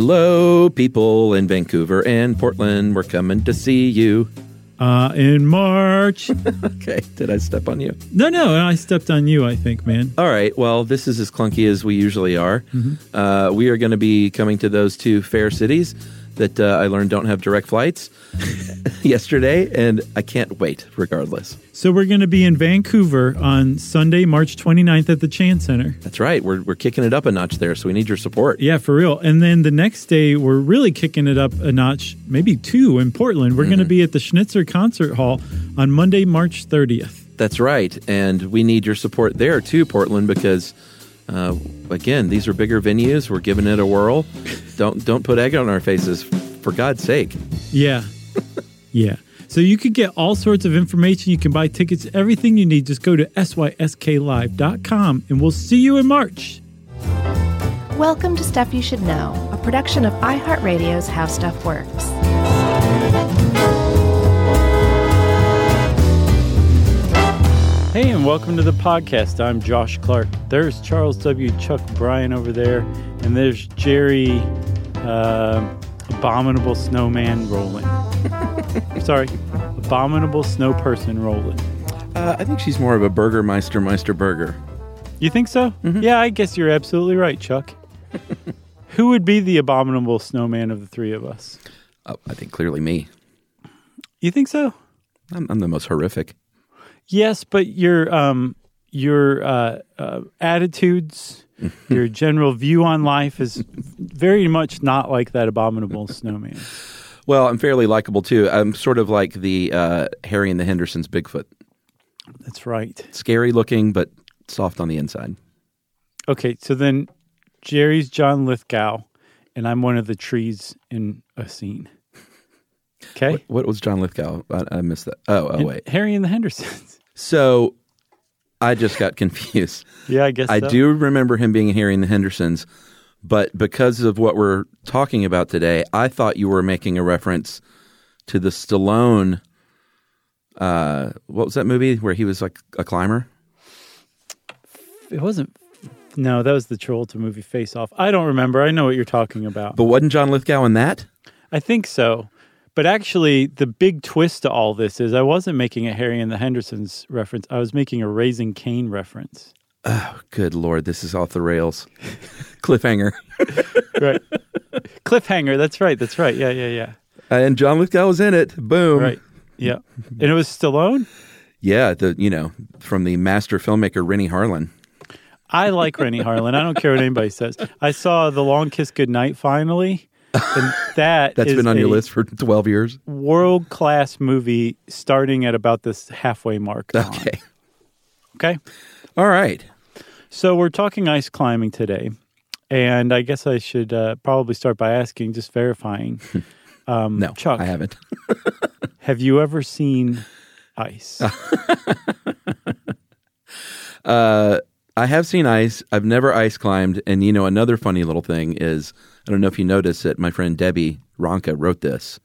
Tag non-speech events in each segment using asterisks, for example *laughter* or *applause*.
Hello, people in Vancouver and Portland. We're coming to see you. Uh, in March. *laughs* Okay, did I step on you? no, no, I stepped on you, I think, man. All right, well, this is as clunky as we usually are. Uh, we are going to be coming to those two fair cities that uh, I learned don't have direct flights *laughs* yesterday, and I can't wait regardless. So we're going to be in Vancouver on Sunday, March 29th at the Chan Center. That's right, we're, we're kicking it up a notch there, so we need your support. Yeah, for real. And then the next day, we're really kicking it up a notch, maybe two in Portland. We're going to be at the Schnitzer Concert Hall on Monday, March 30th. That's right, and we need your support there too, Portland, because uh, again, these are bigger venues. We're giving it a whirl. don't don't put egg on our faces, for God's sake. Yeah. *laughs* yeah. So you can get all sorts of information. You can buy tickets, everything you need. Just go to sysklive.com and we'll see you in March. Welcome to Stuff You Should Know, a production of iHeartRadio's How Stuff Works. Hey, and welcome to the podcast. I'm Josh Clark. There's Charles W. Chuck Bryan over there, and there's Jerry, uh, Abominable Snowman Rowland. *laughs* Sorry, Abominable Snow Person Rowland. Uh, I think she's more of a Burgermeister Meister Burger. You think so? Yeah, I guess you're absolutely right, Chuck. *laughs* Who would be the Abominable Snowman of the three of us? Oh, I think clearly me. You think so? I'm, I'm the most horrific. Yes, but your um your uh, uh, attitudes, *laughs* your general view on life is very much not like that abominable *laughs* snowman. Well, I'm fairly likable too. I'm sort of like the uh, Harry and the Hendersons Bigfoot. That's right. Scary looking, but soft on the inside. Okay, so then Jerry's John Lithgow, and I'm one of the trees in a scene. *laughs* Okay, What, what was John Lithgow? I, I missed that. Oh, oh And wait. Harry and the Hendersons. So I just got *laughs* confused. yeah, I guess I so. do remember him being Harry in the Hendersons, but because of what we're talking about today, I thought you were making a reference to the Stallone. Uh, what was that movie where he was like a climber? It wasn't. No, that was the Travolta movie Face Off. I don't remember. I know what you're talking about. But wasn't John Lithgow in that? I think so. But actually, the big twist to all this is I wasn't making a Harry and the Hendersons reference. I was making a Raising Cain reference. Oh, good lord, this is off the rails. *laughs* Cliffhanger. *laughs* Right. Cliffhanger. That's right. That's right. Yeah, yeah, yeah. Uh, and John Lithgow was in it. Boom. Right. Yeah. And it was Stallone? Yeah, the you know from the master filmmaker Renny Harlin. I like Renny Harlin. I don't care what anybody says. I saw The Long Kiss Goodnight finally. And *laughs* that That's been on your list for twelve years. World class movie starting at about this halfway mark. on. Okay. Okay. All right. So we're talking ice climbing today, and I guess I should uh, probably start by asking, just verifying. *laughs* Um, No, Chuck, I haven't. *laughs* have you ever seen ice? Uh, I have seen ice. I've never ice climbed. And you know, another funny little thing is I don't know if you noticed that my friend Debbie Ronca wrote this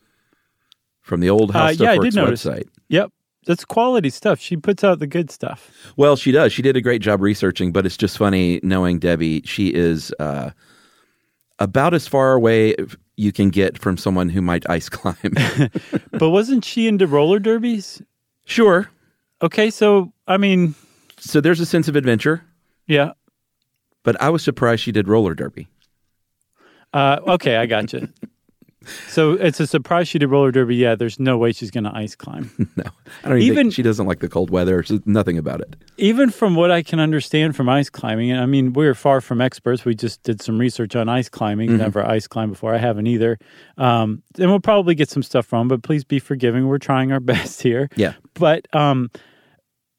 from the old House Uh, Stuff yeah, I Works did notice. website. yep, that's quality stuff. She puts out the good stuff. Well, she does. She did a great job researching, but it's just funny knowing Debbie. She is uh, about as far away you can get from someone who might ice climb. *laughs* *laughs* but wasn't she into roller derbies? sure. Okay, so I mean, So there's a sense of adventure, yeah. but I was surprised she did roller derby. Uh, okay, I got you. so it's a surprise she did roller derby. Yeah, there's no way she's going to ice climb. *laughs* No, I don't even. Even- think she doesn't like the cold weather. She's nothing about it. even from what I can understand from ice climbing, and I mean, we're far from experts. We just did some research on ice climbing. Never ice climbed before. I haven't either. Um, and we'll probably get some stuff wrong, but please be forgiving. We're trying our *laughs* best here. Yeah. But um,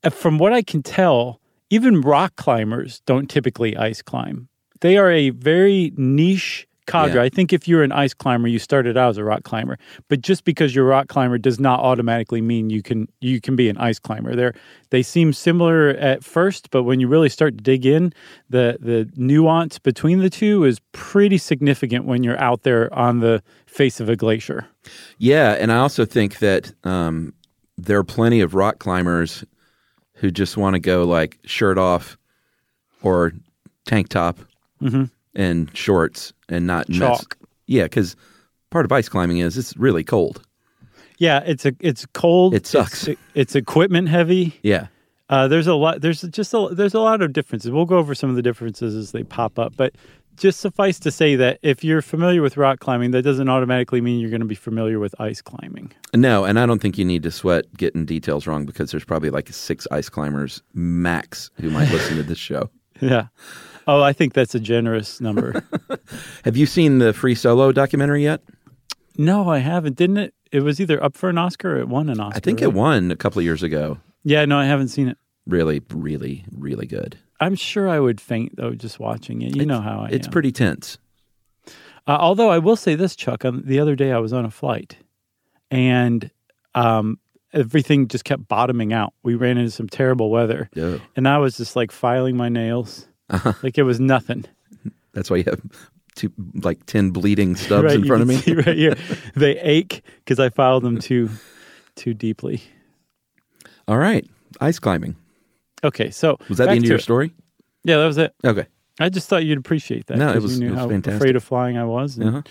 uh, from what I can tell, even rock climbers don't typically ice climb. They are a very niche cadre. Yeah. I think if you're an ice climber, you started out as a rock climber. But just because you're a rock climber does not automatically mean you can you can be an ice climber. They're they seem similar at first, but when you really start to dig in, the the nuance between the two is pretty significant when you're out there on the face of a glacier. Yeah, and I also think that um, there are plenty of rock climbers who just want to go like shirt off or tank top and shorts and not mess. Yeah, because part of ice climbing is it's really cold. Yeah, it's a it's cold. It sucks. It's, it's equipment heavy. Yeah. Uh, there's a lot. There's just a, there's a lot of differences. We'll go over some of the differences as they pop up, but just suffice to say that if you're familiar with rock climbing, that doesn't automatically mean you're going to be familiar with ice climbing. No, and I don't think you need to sweat getting details wrong because there's probably like six ice climbers max who might listen to this show. Yeah. Oh, I think that's a generous number. *laughs* Have you seen the Free Solo documentary yet? no, I haven't. Didn't it? It was either up for an Oscar or it won an Oscar. I think right? it won a couple of years ago. Yeah, no, I haven't seen it. Really, really, really good. I'm sure I would faint though just watching it. You know how I It's am. pretty tense. Uh, although I will say this, Chuck. On, the other day I was on a flight, and um, everything just kept bottoming out. We ran into some terrible weather, Yeah. and I was just like filing my nails, like it was nothing. That's why you have two, like 10 bleeding stubs right, in front of me. right here, *laughs* they ache because I filed them too too deeply. All right. Ice climbing. Okay, so Was that the end of your it. story? Yeah, that was it. Okay. I just thought you'd appreciate that. No, it was- you it was how fantastic. afraid of flying I was, and Uh-huh.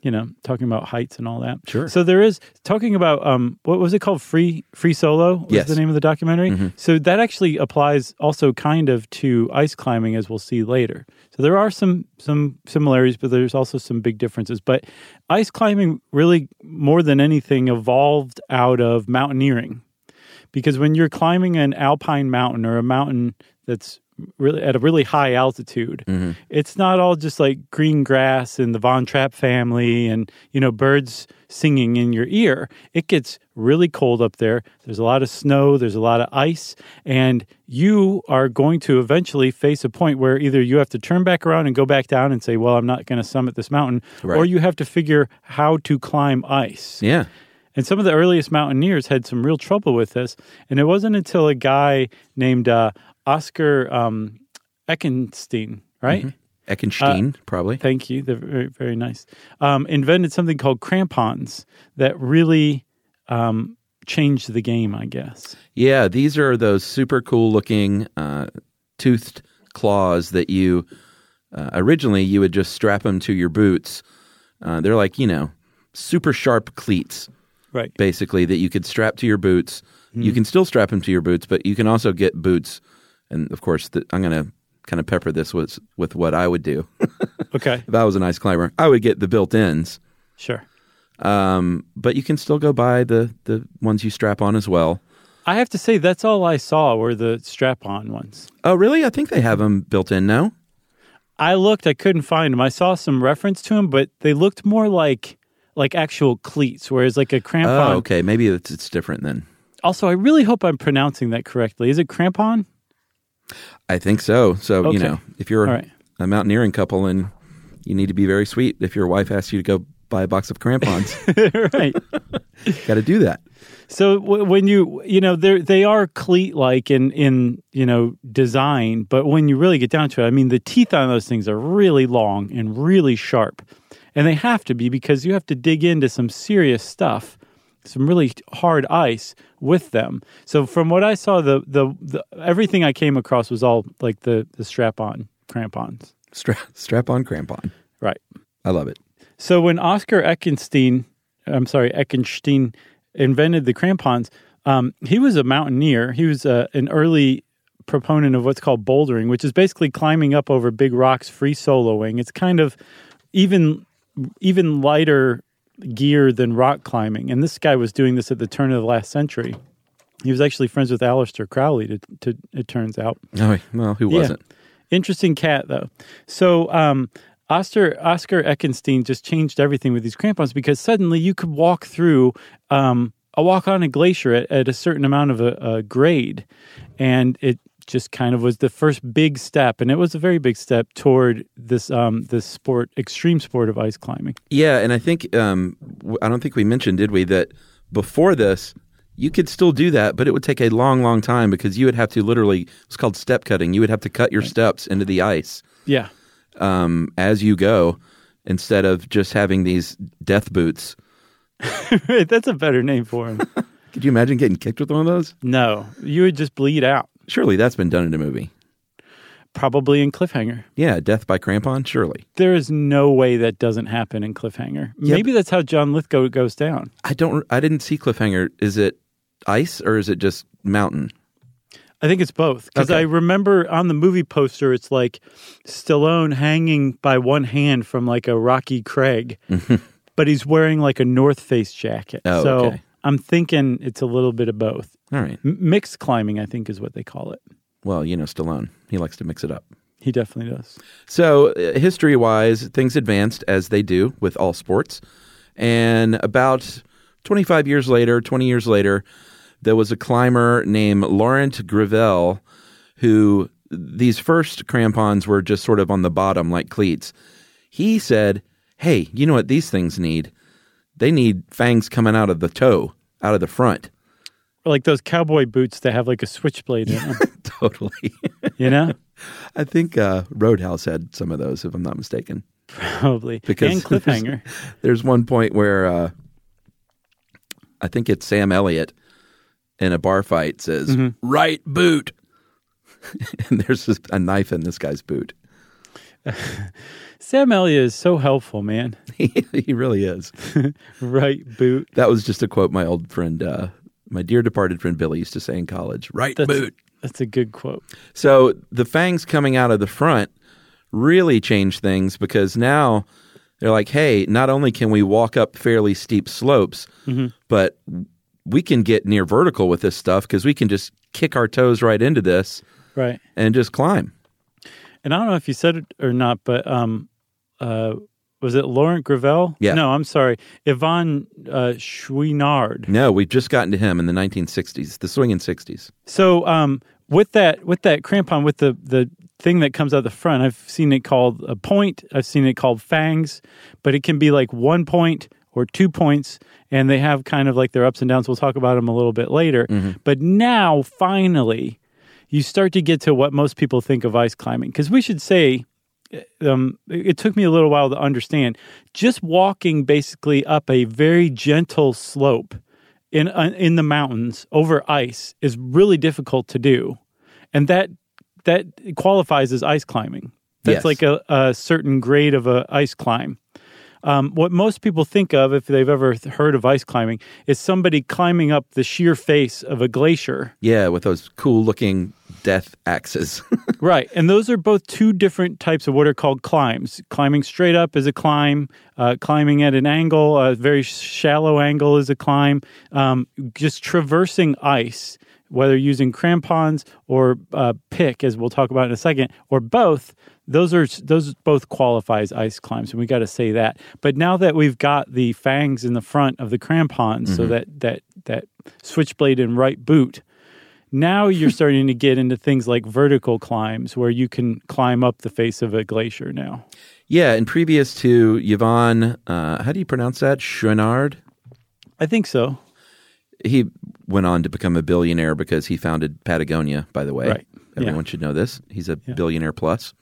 You know, talking about heights and all that. Sure. So there is talking about um, what was it called? Free Free Solo was Yes. Mm-hmm. the name of the documentary. So that actually applies also kind of to ice climbing, as we'll see later. So there are some some similarities, but there's also some big differences. But ice climbing really more than anything evolved out of mountaineering because when you're climbing an alpine mountain or a mountain that's really at a really high altitude. It's not all just like green grass and the von trapp family and you know birds singing in your ear. It gets really cold up there. There's a lot of snow. There's a lot of ice. And you are going to eventually face a point where either you have to turn back around and go back down and say well i'm not going to summit this mountain or you have to figure how to climb ice. Yeah. and some of the earliest mountaineers had some real trouble with this. And it wasn't until a guy named uh, Oscar um, Eckenstein, right? Eckenstein, probably. Thank you. They're very, very nice. Um, invented something called crampons that really um, changed the game, I guess. Yeah, these are those super cool looking uh, toothed claws that you uh, originally you would just strap them to your boots. Uh, they're like you know super sharp cleats Right. basically that you could strap to your boots. You can still strap them to your boots, but you can also get boots. And of course, the, I'm going to kind of pepper this with with what I would do *laughs* Okay. if I was an ice climber. I would get the built-ins, Sure. um, but you can still go buy the the ones you strap on as well. I have to say, that's all I saw were the strap on ones. Oh, really? I think they have them built in now. I looked, I couldn't find them. I saw some reference to them, but they looked more like like actual cleats, whereas like a crampon. Oh, okay. Maybe it's, it's different then. Also, I really hope I'm pronouncing that correctly. Is it crampon? I think so. So Okay. you know, if you're right. a mountaineering couple and you need to be very sweet if your wife asks you to go buy a box of crampons, *laughs* right. got to do that. So w- when you you know they they are cleat like in in you know design, but when you really get down to it, I mean the teeth on those things are really long and really sharp, and they have to be because you have to dig into some serious stuff, some really hard ice with them. So from what I saw, the the, the everything I came across was all like the the strap on crampons, Strap strap on crampon. right? I love it. So when Oscar Eckenstein, I'm sorry, Eckenstein invented the crampons, um, he was a mountaineer. He was uh, an early proponent of what's called bouldering, which is basically climbing up over big rocks, free soloing. It's kind of even even lighter gear than rock climbing. And this guy was doing this at the turn of the last century. He was actually friends with Aleister Crowley. To, to it turns out. Oh well, who wasn't? Interesting cat though. So um, Oscar Oscar Eckenstein just changed everything with these crampons because suddenly you could walk through um, a walk on a glacier at, at a certain amount of a, a grade, and it just kind of was the first big step, and it was a very big step toward this um, this sport, extreme sport of ice climbing. Yeah, and I think um, I don't think we mentioned, did we, that before this you could still do that, but it would take a long, long time because you would have to literally. It's called step cutting. You would have to cut your steps into the ice Yeah, um, as you go, instead of just having these death boots. *laughs* that's a better name for him. *laughs* Could you imagine getting kicked with one of those? no, you would just bleed out. Surely that's been done in a movie. Probably in Cliffhanger. Yeah, death by crampon, surely. There is no way that doesn't happen in Cliffhanger. Maybe that's how John Lithgow goes down. I don't. I didn't see cliffhanger. Is it ice or is it just mountain? I think it's both because Okay. I remember on the movie poster it's like Stallone hanging by one hand from like a rocky crag, *laughs* but he's wearing like a North Face jacket. Oh, so okay. I'm thinking it's a little bit of both. All right. M- mixed climbing, I think, is what they call it. Well, you know, Stallone. He likes to mix it up. He definitely does. So, uh, history wise, things advanced as they do with all sports. And about 25 years later, 20 years later, there was a climber named Laurent Grivel who these first crampons were just sort of on the bottom like cleats. He said, Hey, you know what these things need? They need fangs coming out of the toe, out of the front. Or like those cowboy boots that have like a switchblade in *laughs* them, totally. you know? *laughs* I think uh, Roadhouse had some of those, if I'm not mistaken. Probably. Because and Cliffhanger. *laughs* There's one point where uh, I think it's Sam Elliott in a bar fight says, right boot. and there's just a knife in this guy's boot. Sam Elliott is so helpful, man. *laughs* he, really is. *laughs* Right boot. That was just a quote my old friend, uh, my dear departed friend Billy used to say in college. Right That's, boot. that's a good quote. So the fangs coming out of the front really changed things because now they're like, hey, not only can we walk up fairly steep slopes, but we can get near vertical with this stuff because we can just kick our toes right into this Right. and just climb. And I don't know if you said it or not, but um, uh, was it Laurent Grivel? Yeah. No, I'm sorry. Yvon uh, Chouinard. No, we've just gotten to him in the 1960s, the swinging 60s. So um, with that with that crampon with the the thing that comes out the front, I've seen it called a point. I've seen it called fangs, but it can be like one point or two points, and they have kind of like their ups and downs. We'll talk about them a little bit later. But now, finally, you start to get to what most people think of ice climbing. Because we should say, um, it took me a little while to understand. Just walking basically up a very gentle slope in uh, in the mountains over ice is really difficult to do, and that that qualifies as ice climbing. That's Yes. like a, a certain grade of a ice climb. Um, what most people think of, if they've ever heard of ice climbing, is somebody climbing up the sheer face of a glacier. Yeah, with those cool looking death axes. *laughs* Right. And those are both two different types of what are called climbs. Climbing straight up is a climb, uh, climbing at an angle, a very shallow angle is a climb. Um, just traversing ice, whether using crampons or uh, pick, as we'll talk about in a second, or both. Those are those both qualify as ice climbs, and we got to say that. But now that we've got the fangs in the front of the crampons, so that that that switchblade and right boot, now you're starting to get into things like vertical climbs where you can climb up the face of a glacier now. yeah, and previous to Yvon, uh, how do you pronounce that? Chouinard? I think so. he went on to become a billionaire because he founded Patagonia, by the way. Right. Everyone Yeah. should know this. He's a billionaire plus.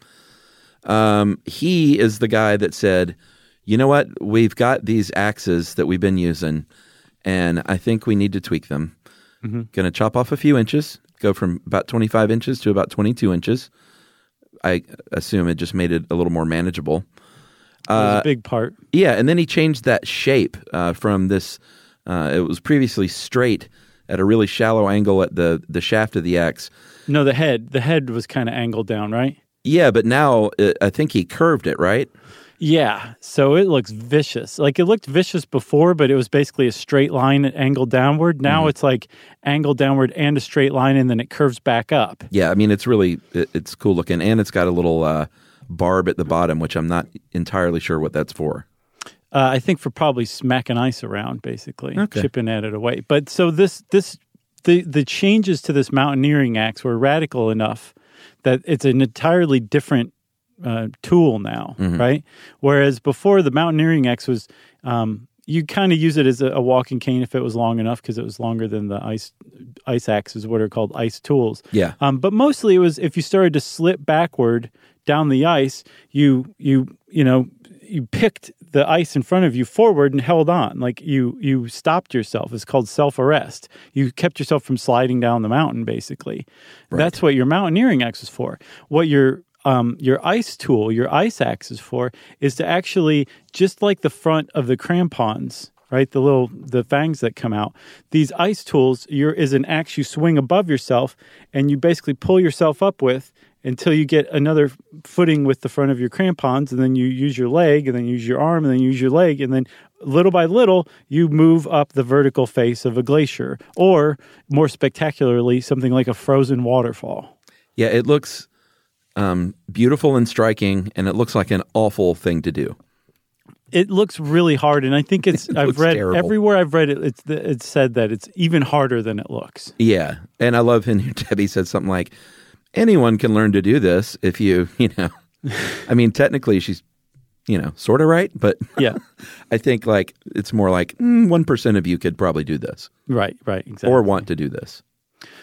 Um, he is the guy that said, you know what? We've got these axes that we've been using, and I think we need to tweak them. Going to chop off a few inches, go from about 25 inches to about 22 inches. I assume it just made it a little more manageable. That was a big part. Yeah, and then he changed that shape uh, from this. Uh, it was previously straight at a really shallow angle at the the shaft of the axe. No, the head. The head was kind of angled down, right? Yeah, but now uh, I think he curved it, right? Yeah. So it looks vicious. Like it looked vicious before, but it was basically a straight line angled downward. Now it's like angled downward and a straight line, and then it curves back up. Yeah, I mean it's really it, it's cool looking, and it's got a little uh, barb at the bottom, which I'm not entirely sure what that's for. Uh, I think for probably smacking ice around, basically Okay. chipping at it away. But so this this the the changes to this mountaineering axe were radical enough that it's an entirely different uh, tool now, right? Whereas before the mountaineering axe was. Um, you kind of use it as a, a walking cane if it was long enough because it was longer than the ice ice axes, what are called ice tools. Yeah. Um, but mostly it was if you started to slip backward down the ice, you you you know you picked the ice in front of you forward and held on, like you you stopped yourself. It's called self arrest. You kept yourself from sliding down the mountain. Basically, that's what your mountaineering axe is for. What your um, your ice tool, your ice axe is for, is to actually just like the front of the crampons, right? The little the fangs that come out. These ice tools, your is an axe you swing above yourself, and you basically pull yourself up with until you get another footing with the front of your crampons, and then you use your leg, and then use your arm, and then use your leg, and then little by little you move up the vertical face of a glacier, or more spectacularly, something like a frozen waterfall. Yeah, it looks um, beautiful and striking, and it looks like an awful thing to do. It looks really hard, and I think it's. *laughs* It I've read terrible. everywhere I've read it. It's it's said that it's even harder than it looks. Yeah, and I love when *laughs* Debbie said something like, "Anyone can learn to do this if you, *laughs* you know." I mean, technically, she's, you know, sort of right, but Yeah, I think like it's more like "Mm, one of you could probably do this right, right, exactly. or want to do this.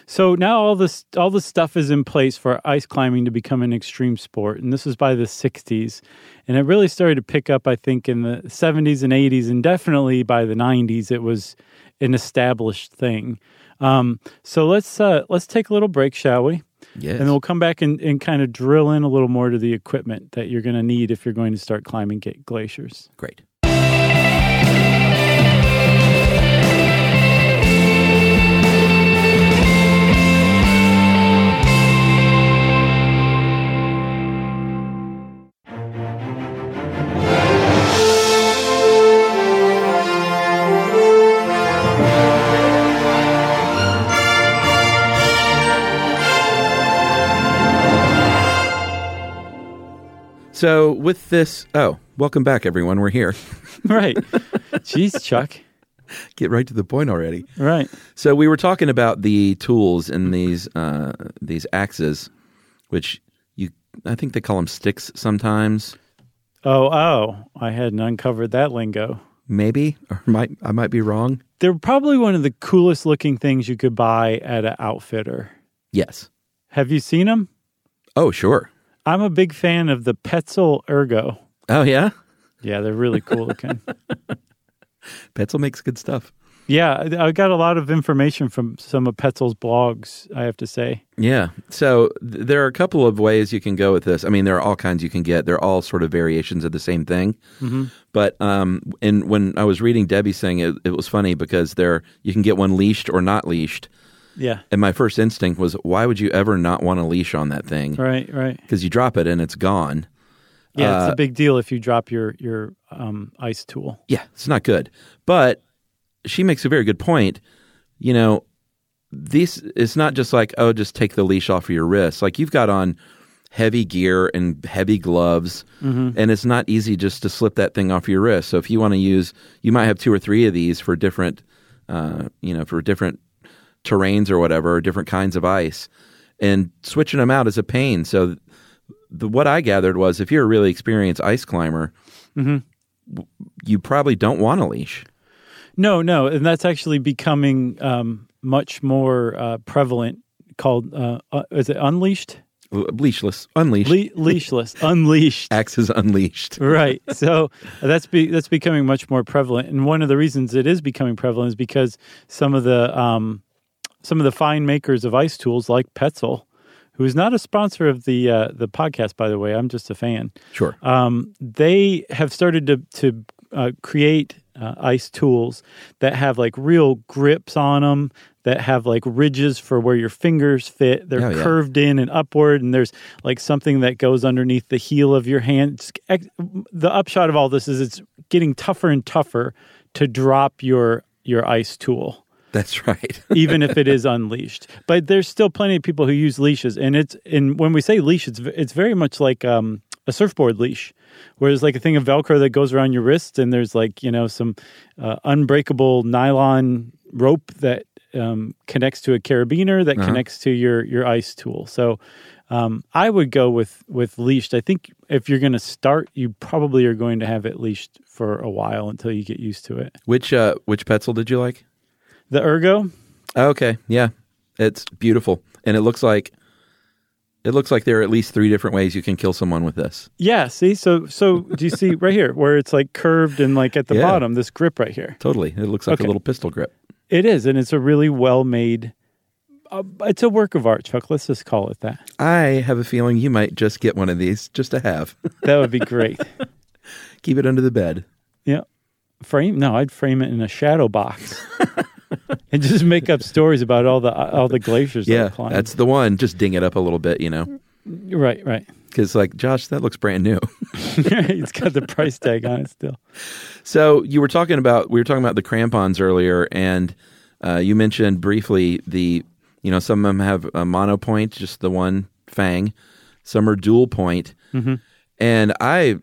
So now all this all this stuff is in place for ice climbing to become an extreme sport, and this was by the '60s, and it really started to pick up. I think in the '70s and '80s, and definitely by the '90s, it was an established thing. Um, so let's uh, let's take a little break, shall we? Yes. And then we'll come back and, and kind of drill in a little more to the equipment that you're going to need if you're going to start climbing glaciers. Great. So with this, oh, welcome back, everyone. We're here. *laughs* right. Jeez, Chuck. Get right to the point already. Right. So we were talking about the tools in these uh, these axes, which you I think they call them sticks sometimes, Oh, oh, I hadn't uncovered that lingo. maybe, or might I might be wrong. They're probably one of the coolest looking things you could buy at an outfitter. Yes. Have you seen them? Oh, sure. I'm a big fan of the Petzl Ergo. Oh yeah. Yeah, they're really cool looking. *laughs* Petzl makes good stuff. yeah, I got a lot of information from some of Petzl's blogs, I have to say. Yeah. So th- there are a couple of ways you can go with this. I mean, there are all kinds you can get. They're all sort of variations of the same thing. But um, and when I was reading Debbie's thing, it, it was funny because there you can get one leashed or not leashed. Yeah. And my first instinct was, why would you ever not want a leash on that thing? Right, right. Because you drop it and it's gone. Yeah, it's Uh, a big deal if you drop your your um, ice tool. Yeah, it's not good. But she makes a very good point. You know, these it's not just like oh, just take the leash off of your wrist. Like you've got on heavy gear and heavy gloves, and it's not easy just to slip that thing off your wrist. So if you want to use, you might have two or three of these for different, uh, you know, for different terrains or whatever, or different kinds of ice, and switching them out is a pain. So the, what I gathered was if you're a really experienced ice climber, w- you probably don't want a leash. No, no, and that's actually becoming um, much more uh, prevalent. Called uh, uh, is it unleashed? Leashless, unleashed. Le- leashless, unleashed. *laughs* Axes unleashed. right. So that's be, that's becoming much more prevalent, and one of the reasons it is becoming prevalent is because some of the um, some of the fine makers of ice tools, like Petzl, who is not a sponsor of the uh, the podcast, by the way, I'm just a fan. Sure. um, they have started to to uh, create uh, ice tools that have like real grips on them that have like ridges for where your fingers fit they're Oh, yeah. curved in and upward and there's like something that goes underneath the heel of your hand ex- the upshot of all this is it's getting tougher and tougher to drop your your ice tool That's right. *laughs* even if it is unleashed. But there's still plenty of people who use leashes, and it's and when we say leash, it's it's very much like um, a surfboard leash, where there's like a thing of Velcro that goes around your wrist, and there's like you know some uh, unbreakable nylon rope that um, connects to a carabiner that connects to your your ice tool. So. Um, I would go with with leashed. I think if you're going to start, you probably are going to have it leashed for a while until you get used to it. which uh, which Petzl did you like? The ergo, Oh, okay, yeah, it's beautiful, and it looks like it looks like there are at least three different ways you can kill someone with this. Yeah, see, so so do you see right here where it's like curved and like at the Yeah. bottom, this grip right here? Totally, it looks like Okay. a little pistol grip. It is, and it's a really well made uh, it's a work of art, Chuck. Let's just call it that. I have a feeling you might just get one of these just to have. *laughs* That would be great. Keep it under the bed. yeah. Frame? No, I'd frame it in a shadow box. *laughs* and just make up stories about all the all the glaciers. Yeah, I've that's the one. Just ding it up a little bit, you know, right, right. because like Josh, that looks brand new. *laughs* *laughs* it's got the price tag on it still. So you were talking about we were talking about the crampons earlier, and uh, you mentioned briefly the you know some of them have a mono point, just the one fang. Some are dual point, and I,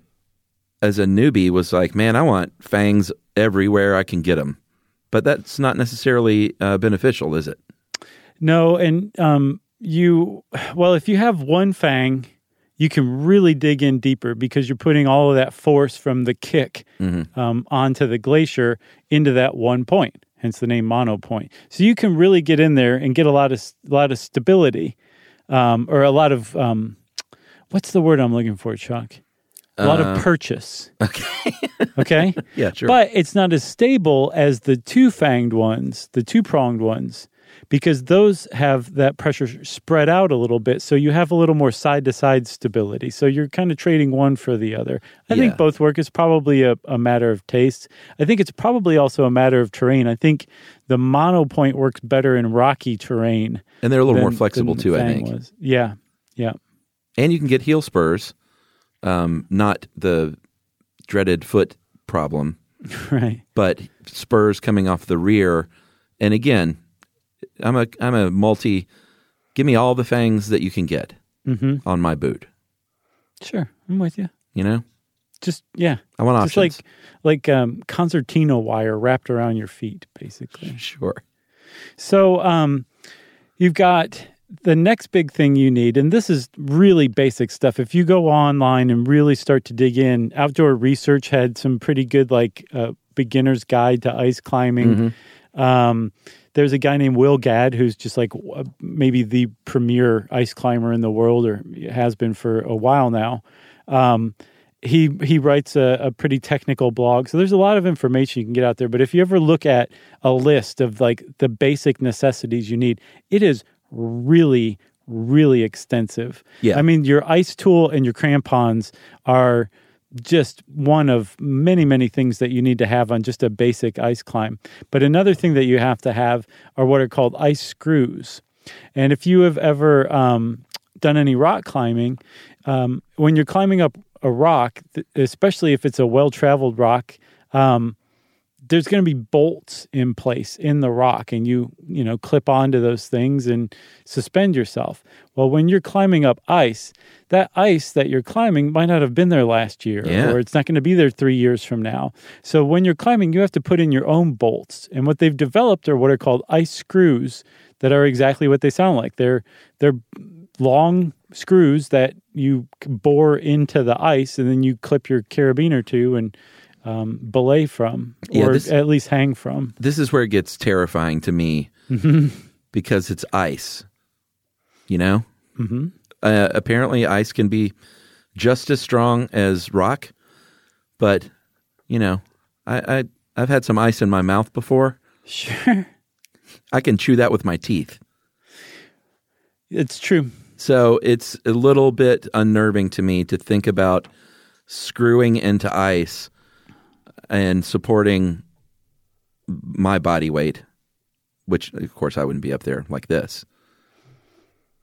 as a newbie, was like, man, I want fangs everywhere I can get them, but that's not necessarily uh, beneficial, is it? No, and um, you well, if you have one fang, you can really dig in deeper because you're putting all of that force from the kick um, onto the glacier into that one point. Hence the name mono point. So you can really get in there and get a lot of a lot of stability, um, or a lot of um, what's the word I'm looking for, Chuck? A lot of uh, purchase. Okay. *laughs* okay. Yeah, sure. But it's not as stable as the two fanged ones, the two pronged ones, because those have that pressure spread out a little bit. So you have a little more side to side stability. So you're kind of trading one for the other. I Yeah. think both work. It's probably a, a matter of taste. I think it's probably also a matter of terrain. I think the mono point works better in rocky terrain. and they're a little more flexible too, I think. Was. Yeah. Yeah. And you can get heel spurs, um, not the dreaded foot problem. *laughs* Right. but spurs coming off the rear. And again, I'm a I'm a multi. Give me all the fangs that you can get Mm-hmm. on my boot. Sure. I'm with you. You know, Just, yeah. I want Just options. like like um, concertina wire wrapped around your feet, basically. sure. So um, you've got the next big thing you need, and this is really basic stuff. If you go online and really start to dig in, Outdoor Research had some pretty good like uh, beginner's guide to ice climbing. Um, there's a guy named Will Gadd who's just like maybe the premier ice climber in the world, or has been for a while now. Um, he he writes a, a pretty technical blog, so there's a lot of information you can get out there. But if you ever look at a list of like the basic necessities you need, it is really really extensive. Yeah. I mean your ice tool and your crampons are just one of many many things that you need to have on just a basic ice climb. But another thing that you have to have are what are called ice screws. And if you have ever um, done any rock climbing, um, when you're climbing up a rock, especially if it's a well traveled rock, um, there's going to be bolts in place in the rock, and you you know clip onto those things and suspend yourself. Well, when you're climbing up ice, that ice that you're climbing might not have been there last year, Yeah. or it's not going to be there three years from now. So when you're climbing, you have to put in your own bolts, and what they've developed are what are called ice screws that are exactly what they sound like. They're they're long screws that you bore into the ice, and then you clip your carabiner to and um, belay from, Yeah, or this- at least hang from. This is where it gets terrifying to me Mm-hmm. because it's ice. You know, mm-hmm. uh, apparently ice can be just as strong as rock, but you know, I, I I've had some ice in my mouth before. Sure, I can chew that with my teeth. it's true. So it's a little bit unnerving to me to think about screwing into ice and supporting my body weight, which of course I wouldn't be up there like this.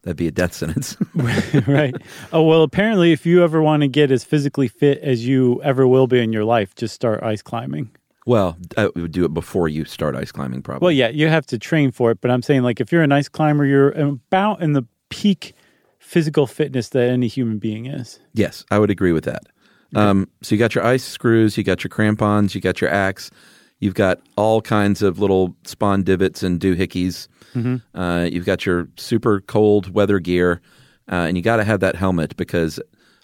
That'd be a death sentence. *laughs* *laughs* right. Oh well, apparently, if you ever want to get as physically fit as you ever will be in your life, just start ice climbing. well, I would do it before you start ice climbing, probably. Well, yeah, you have to train for it, but I'm saying like if you're an ice climber, you're about in the peak physical fitness that any human being is. Yes, I would agree with that. Um, so you got your ice screws, you got your crampons, you got your axe, you've got all kinds of little spawn divots and doohickeys. Uh, you've got your super cold weather gear, uh, and you got to have that helmet because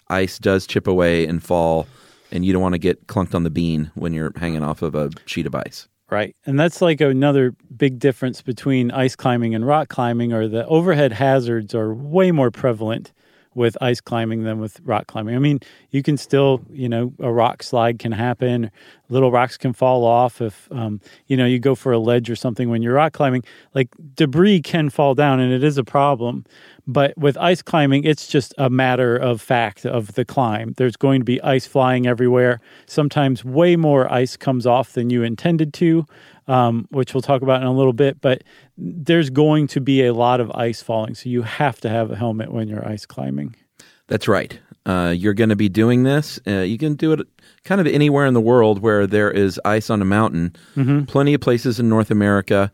ice does chip away and fall, and you don't want to get clunked on the bean when you're hanging off of a sheet of ice. Right. And that's like another big difference between ice climbing and rock climbing, or the overhead hazards are way more prevalent with ice climbing than with rock climbing. I mean, you can still, you know, a rock slide can happen, little rocks can fall off if um, you know you go for a ledge or something when you're rock climbing. Like debris can fall down, and it is a problem. But with ice climbing, it's just a matter of fact of the climb. There's going to be ice flying everywhere. Sometimes way more ice comes off than you intended to, um, which we'll talk about in a little bit. But there's going to be a lot of ice falling, so you have to have a helmet when you're ice climbing. That's right. Uh, you're going to be doing this. Uh, you can do it kind of anywhere in the world where there is ice on a mountain. Plenty of places in North America.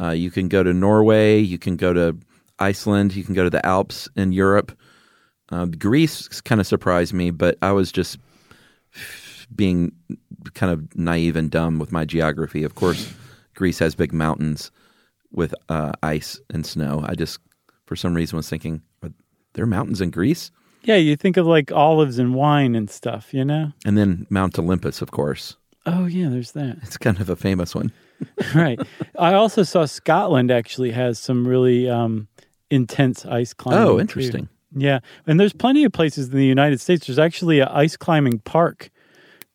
Uh, you can go to Norway. You can go to Iceland. You can go to the Alps in Europe. Uh, Greece kind of surprised me, but I was just being kind of naive and dumb with my geography. Of course, Greece has big mountains with uh, ice and snow. I just, for some reason, was thinking, are there mountains in Greece? Yeah, you think of like olives and wine and stuff, you know? And then Mount Olympus, of course. Oh, yeah, there's that. It's kind of a famous one. *laughs* right. I also saw Scotland actually has some really um, intense ice climbing. Oh, too. interesting. Yeah, and there's plenty of places in the United States. There's actually an ice climbing park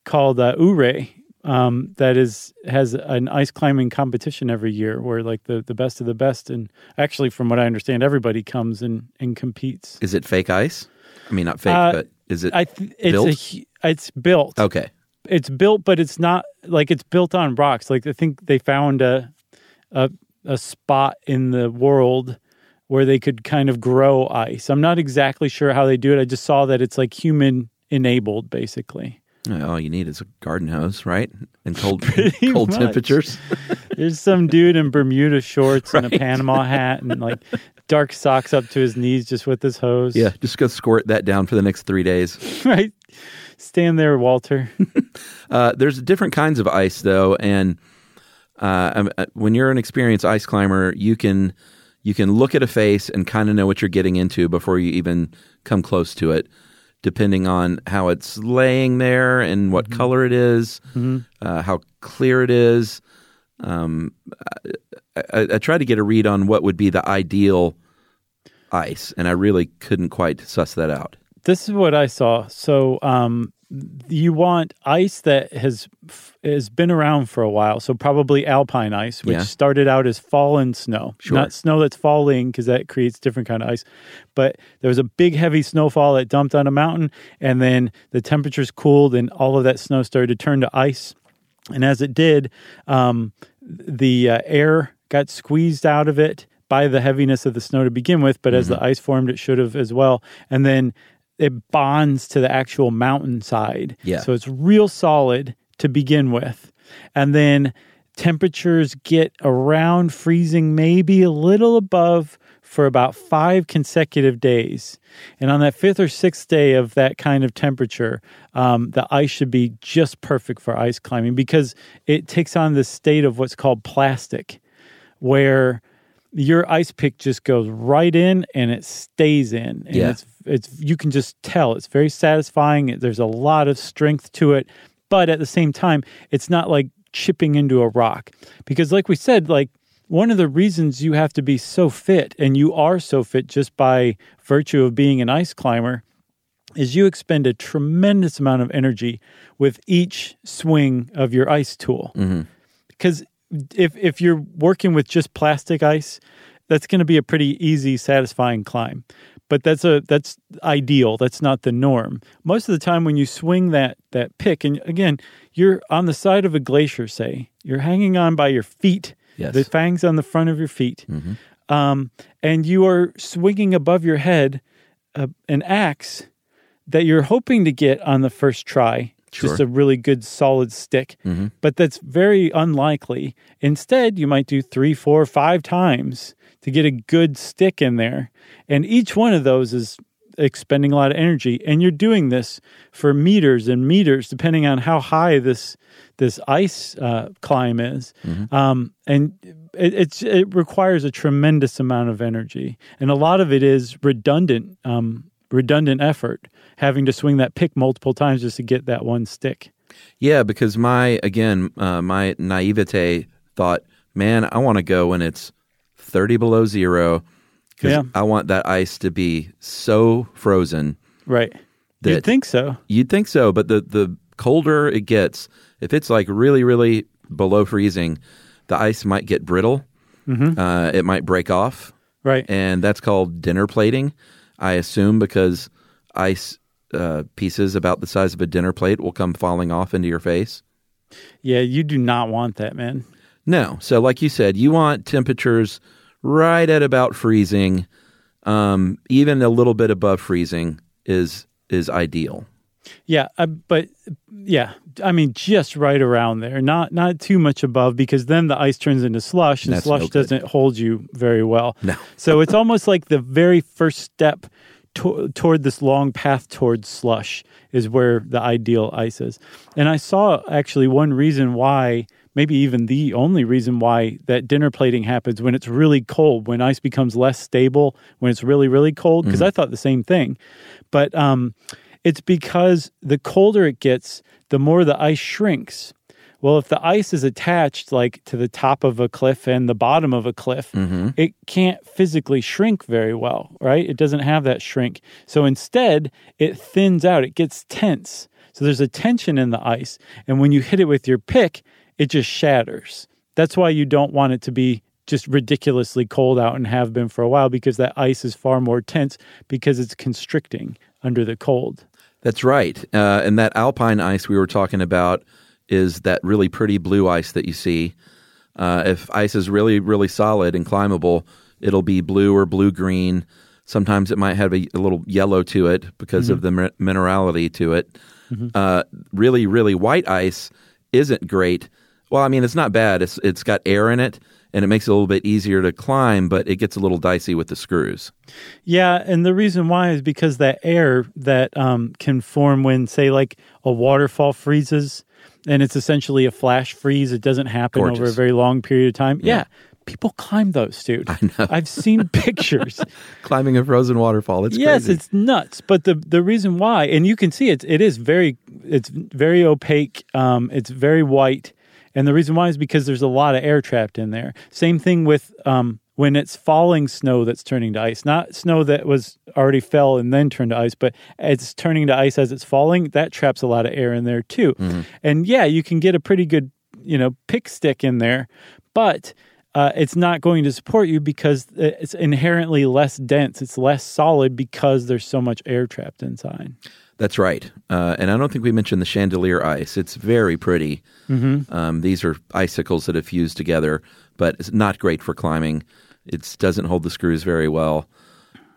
called uh, Ouray um, that is has an ice climbing competition every year, where like the, the best of the best, and actually, from what I understand, everybody comes and, and competes. Is it fake ice? I mean, not fake, Uh, but is it? I th- it's built? a it's built. okay. it's built, but it's not like it's built on rocks. Like I think they found a a, a spot in the world where they could kind of grow ice. I'm not exactly sure how they do it. I just saw that it's like human enabled, basically. All you need is a garden hose, right? And *laughs* cold, Pretty *laughs* cold much. temperatures. *laughs* There's some dude in Bermuda shorts and a Panama hat and like dark socks up to his knees just with his hose. Yeah, just go squirt that down for the next three days. right. Stand there, Walter. Uh, there's different kinds of ice, though, and uh, um, uh, when you're an experienced ice climber, you can you can look at a face and kind of know what you're getting into before you even come close to it, depending on how it's laying there and what color it is, uh, how clear it is. Um, I, I, I tried to get a read on what would be the ideal ice, and I really couldn't quite suss that out. this is what I saw. So, um, you want ice that has has been around for a while. So probably alpine ice, which Yeah. started out as fallen snow, Sure. not snow that's falling because that creates different kind of ice. But there was a big heavy snowfall that dumped on a mountain, and then the temperatures cooled, and all of that snow started to turn to ice. And as it did, um, the uh, air got squeezed out of it by the heaviness of the snow to begin with. But as the ice formed, it should have as well. And then it bonds to the actual mountainside. Yeah. So it's real solid to begin with. And then temperatures get around freezing, maybe a little above for about five consecutive days. And on that fifth or sixth day of that kind of temperature, um, the ice should be just perfect for ice climbing because it takes on this state of what's called plastic, where your ice pick just goes right in and it stays in. And Yeah. it's it's you can just tell it's very satisfying. There's a lot of strength to it, but at the same time, it's not like chipping into a rock. Because like we said, like one of the reasons you have to be so fit and you are so fit just by virtue of being an ice climber is you expend a tremendous amount of energy with each swing of your ice tool. Mm-hmm. Because if if you're working with just plastic ice, that's going to be a pretty easy, satisfying climb. But that's a that's ideal. That's not the norm. Most of the time, when you swing that that pick, and again, you're on the side of a glacier. Say you're hanging on by your feet. Yes. The fangs on the front of your feet, um, and you are swinging above your head uh, an axe that you're hoping to get on the first try. Just a really good solid stick, but that's very unlikely. Instead, you might do three, four, five times to get a good stick in there. And each one of those is expending a lot of energy. And you're doing this for meters and meters, depending on how high this this ice uh, climb is. Um, and it, it's it requires a tremendous amount of energy, and a lot of it is redundant. Um, redundant effort having to swing that pick multiple times just to get that one stick Yeah, because my again, uh, my naivete thought, man, I want to go when it's thirty below zero because Yeah. I want that ice to be so frozen. right you'd think so You'd think so, but the the colder it gets, if it's like really, really below freezing, the ice might get brittle. Uh, it might break off, Right. and that's called dinner plating. I assume because ice uh, pieces about the size of a dinner plate will come falling off into your face. yeah, you do not want that, man. No. So, like you said, you want temperatures right at about freezing. Um, even a little bit above freezing is is ideal. Yeah, uh, but yeah, I mean, just right around there, not not too much above, because then the ice turns into slush, and That's slush good. doesn't hold you very well. No. *laughs* so it's almost like the very first step to- toward this long path towards slush is where the ideal ice is. And I saw actually one reason why, maybe even the only reason why that dinner plating happens when it's really cold, when ice becomes less stable, when it's really really cold. Because I thought the same thing, but um, it's because the colder it gets, the more the ice shrinks. Well, if the ice is attached like to the top of a cliff and the bottom of a cliff, it can't physically shrink very well, right? It doesn't have that shrink. So instead, it thins out, it gets tense. So there's a tension in the ice. And when you hit it with your pick, it just shatters. That's why you don't want it to be just ridiculously cold out and have been for a while because that ice is far more tense because it's constricting under the cold. That's right. Uh, and that alpine ice we were talking about is that really pretty blue ice that you see. Uh, if ice is really, really solid and climbable, it'll be blue or blue green. Sometimes it might have a, a little yellow to it because of the mi- minerality to it. Uh, really, really white ice isn't great. Well, I mean, it's not bad. It's it's got air in it, and it makes it a little bit easier to climb, but it gets a little dicey with the screws. Yeah, and the reason why is because that air that um, can form when, say, like a waterfall freezes, and it's essentially a flash freeze. It doesn't happen over a very long period of time. Yeah, people climb those, dude. *laughs* I know. I've seen *laughs* pictures. Climbing a frozen waterfall. It's yes, crazy. it's nuts. But the the reason why, and you can see it, it is very, it's very opaque. Um, it's very white, and the reason why is because there's a lot of air trapped in there. Same thing with um, when it's falling snow that's turning to ice, not snow that was already fell and then turned to ice, but it's turning to ice as it's falling. That traps a lot of air in there too. And yeah, you can get a pretty good, you know, pick stick in there, but uh, it's not going to support you because it's inherently less dense. It's less solid because there's so much air trapped inside. That's right. Uh, and I don't think we mentioned the chandelier ice. It's very pretty. Mm-hmm. Um, these are icicles that have fused together, but it's not great for climbing. It doesn't hold the screws very well.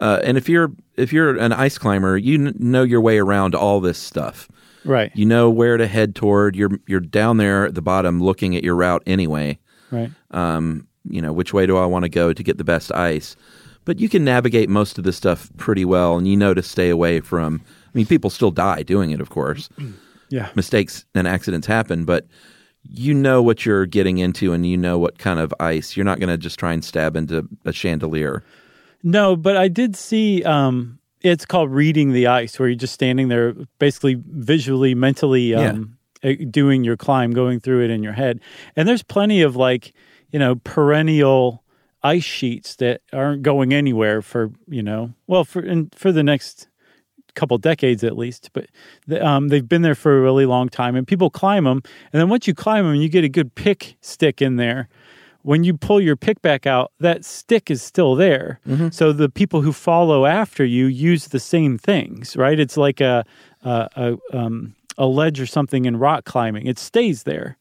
Uh, and if you're if you're an ice climber, you n- know your way around all this stuff. Right. You know where to head toward. You're you're down there at the bottom, looking at your route anyway. right. Um, you know which way do I want to go to get the best ice. But you can navigate most of this stuff pretty well, and you know to stay away from. I mean, people still die doing it, of course. *clears throat* Yeah. Mistakes and accidents happen, but you know what you're getting into, and you know what kind of ice. You're not going to just try and stab into a chandelier. No, but I did see. Um, it's called reading the ice, where you're just standing there, basically visually, mentally um, eh, doing your climb, going through it in your head. And there's plenty of like, you know, perennial ice sheets that aren't going anywhere for you know, well, for in, for the next couple decades at least. But um, they've been there for a really long time, and people climb them. And then once you climb them, you get a good pick stick in there. When you pull your pick back out, that stick is still there. So the people who follow after you use the same things, right? It's like a a, a, um, a ledge or something in rock climbing. It stays there.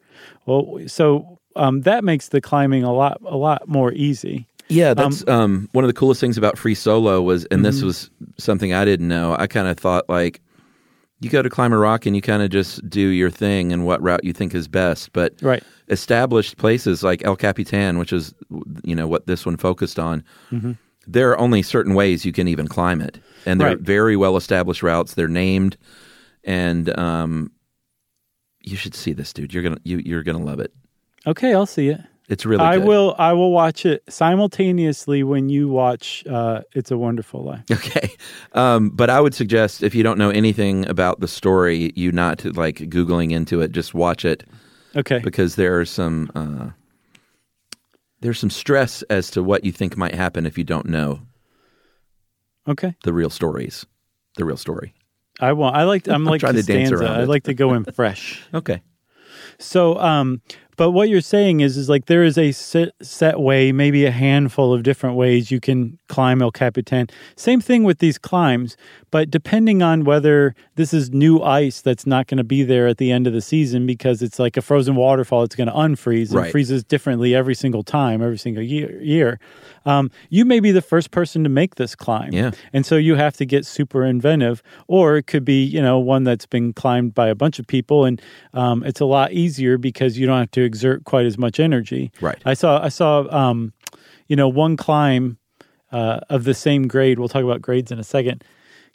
Well, so um, that makes the climbing a lot a lot more easy. Yeah, that's um, one of the coolest things about free solo was, and this was something I didn't know. I kind of thought like, you go to climb a rock and you kind of just do your thing and what route you think is best. But Right. established places like El Capitan, which is you know what this one focused on, there are only certain ways you can even climb it, and they're Right. very well established routes. They're named, and um, you should see this, dude. You're gonna you, you're gonna love it. Okay, I'll see it. It's really. I good. will. I will watch it simultaneously when you watch uh, "It's a Wonderful Life." *laughs* Okay. Um, but I would suggest if you don't know anything about the story, you not like Googling into it, just watch it Okay. because there are some uh, there's some stress as to what you think might happen if you don't know Okay. the real stories, the real story. I want. I like. I'm like trying to dance Costanza. around I like to go in *laughs* fresh. Okay. So, um, but what you're saying is, is like there is a set, set way, maybe a handful of different ways you can climb El Capitan. Same thing with these climbs, but depending on whether this is new ice that's not going to be there at the end of the season because it's like a frozen waterfall, it's going to unfreeze and Right. freezes differently every single time, every single year. year. Um, you may be the first person to make this climb. Yeah. And so you have to get super inventive, or it could be, you know, one that's been climbed by a bunch of people, and um, it's a lot easier because you don't have to exert quite as much energy. Right. I saw, I saw, um, you know, one climb uh, of the same grade. We'll talk about grades in a second.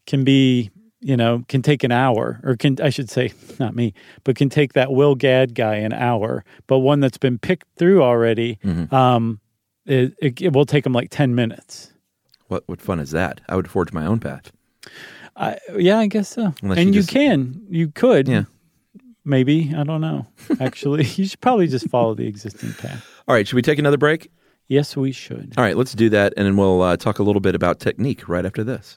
Can be, you know, can take an hour, or can I should say, *laughs* not me, but can take that Will Gadd guy an hour. But one that's been picked through already, um, it, it, it will take them like ten minutes. What what fun is that? I would forge my own path. I, yeah, I guess so. Unless and you you, can, you could, Yeah. maybe. I don't know. Actually, *laughs* you should probably just follow the existing path. All right, should we take another break? Yes, we should. All right, let's do that, and then we'll uh, talk a little bit about technique right after this.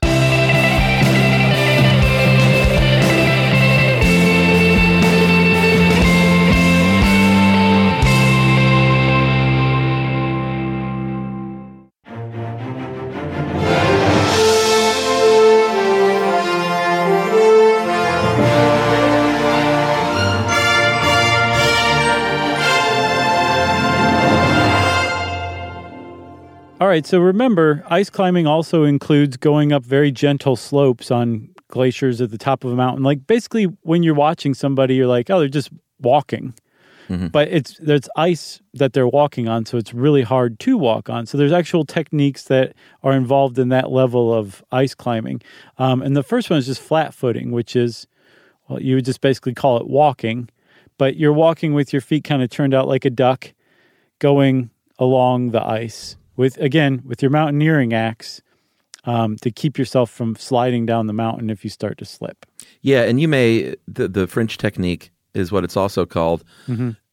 All right. So remember, ice climbing also includes going up very gentle slopes on glaciers at the top of a mountain. Like basically, when you're watching somebody, you're like, oh, they're just walking. But it's there's ice that they're walking on, so it's really hard to walk on. So there's actual techniques that are involved in that level of ice climbing. Um, and the first one is just flat footing, which is well, you would just basically call it walking, but you're walking with your feet kind of turned out like a duck, going along the ice with again with your mountaineering axe um, to keep yourself from sliding down the mountain if you start to slip. Yeah, and you may the the French technique is what it's also called.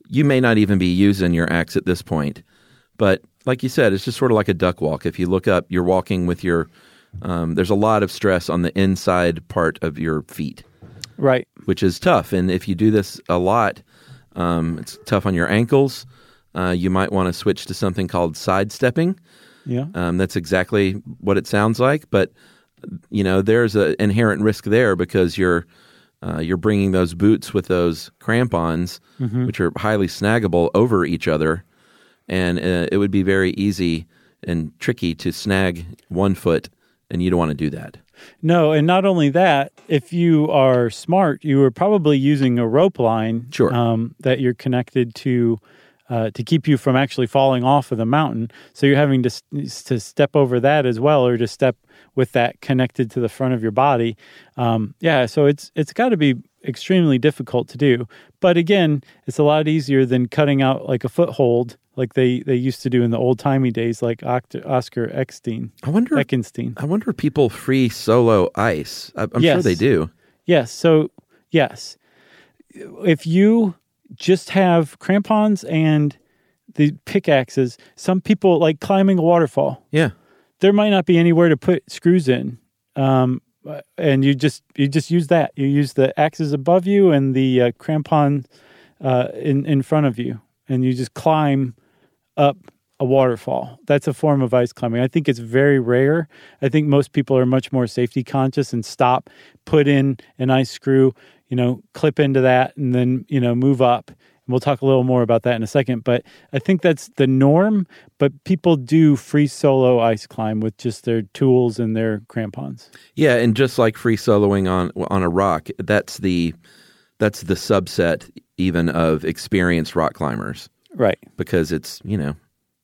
You may not even be using your axe at this point, but like you said, it's just sort of like a duck walk. If you look up, you're walking with your. Um, there's a lot of stress on the inside part of your feet, Right. which is tough. And if you do this a lot, um, it's tough on your ankles. Uh, you might want to switch to something called sidestepping. Yeah. Um, that's exactly what it sounds like, but you know there's an inherent risk there because you're uh, you're bringing those boots with those crampons, which are highly snaggable, over each other, and uh, it would be very easy and tricky to snag one foot, and you don't want to do that. No, and not only that, if you are smart, you are probably using a rope line Sure. um, that you're connected to uh, to keep you from actually falling off of the mountain. So you're having to to step over that as well, or to step with that connected to the front of your body. Um, yeah, so it's it's got to be extremely difficult to do. But again, it's a lot easier than cutting out like a foothold, like they they used to do in the old timey days, like Oct- Oscar Eckstein, I wonder. Eckenstein. I wonder if people free solo ice. I- I'm sure they do. Yes. So, yes. If you just have crampons and the pickaxes, some people like climbing a waterfall. Yeah. There might not be anywhere to put screws in. Um, and you just you just use that. You use the axes above you and the uh, crampon uh, in in front of you, and you just climb up a waterfall. That's a form of ice climbing. I think it's very rare. I think most people are much more safety conscious and stop, put in an ice screw, you know, clip into that, and then you know move up. And we'll talk a little more about that in a second. But I think that's the norm. But people do free solo ice climb with just their tools and their crampons. Yeah, and just like free soloing on on a rock, that's the that's the subset even of experienced rock climbers Right. because it's you know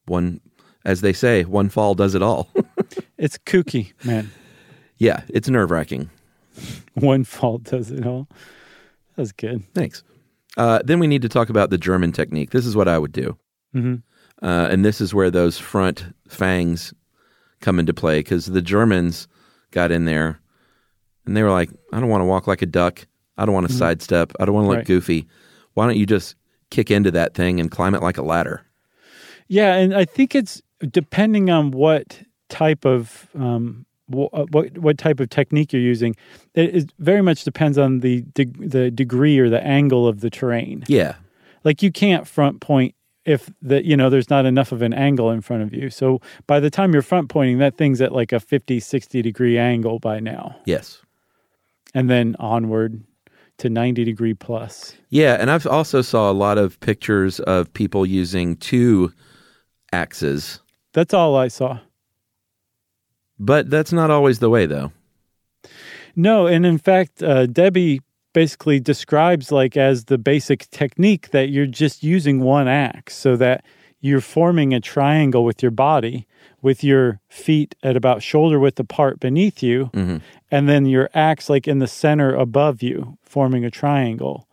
one as they say one fall does it all. *laughs* It's kooky, man. yeah, it's nerve wracking. One fault does it all. That's good. Thanks. Uh, then we need to talk about the German technique. This is what I would do, hmm uh, and this is where those front fangs come into play because the Germans got in there and they were like, "I don't want to walk like a duck. I don't want to sidestep. I don't want to look Right. goofy. Why don't you just kick into that thing and climb it like a ladder?" Yeah, and I think it's depending on what type of um, Uh, what what type of technique you're using. It, it very much depends on the de- the degree or the angle of the terrain. Yeah. Like you can't front point if the you know there's not enough of an angle in front of you. So by the time you're front pointing, that thing's at like a 50, 60 degree angle by now, Yes. and then onward to 90 degree plus. Yeah, and I've also saw a lot of pictures of people using two axes, That's all I saw. But that's not always the way, though. No, and in fact, uh, Debbie basically describes like as the basic technique that you're just using one axe so that you're forming a triangle with your body with your feet at about shoulder width apart beneath you and then your axe like in the center above you forming a triangle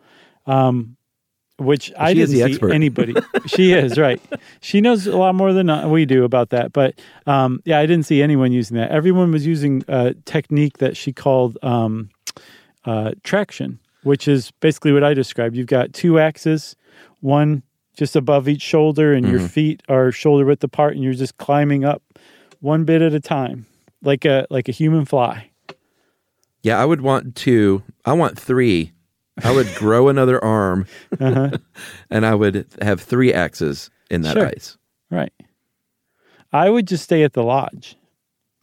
um, which i She didn't see expert. anybody *laughs* she is right she knows a lot more than uh, we do about that but um, yeah i didn't see anyone using that everyone was using a technique that she called um, uh, traction, which is basically what I described. You've got two axes, one just above each shoulder, and your feet are shoulder width apart, and you're just climbing up one bit at a time, like a like a human fly. Yeah, I would want two. I want three. I would grow another arm, and I would have three axes in that Sure. ice. Right. I would just stay at the lodge.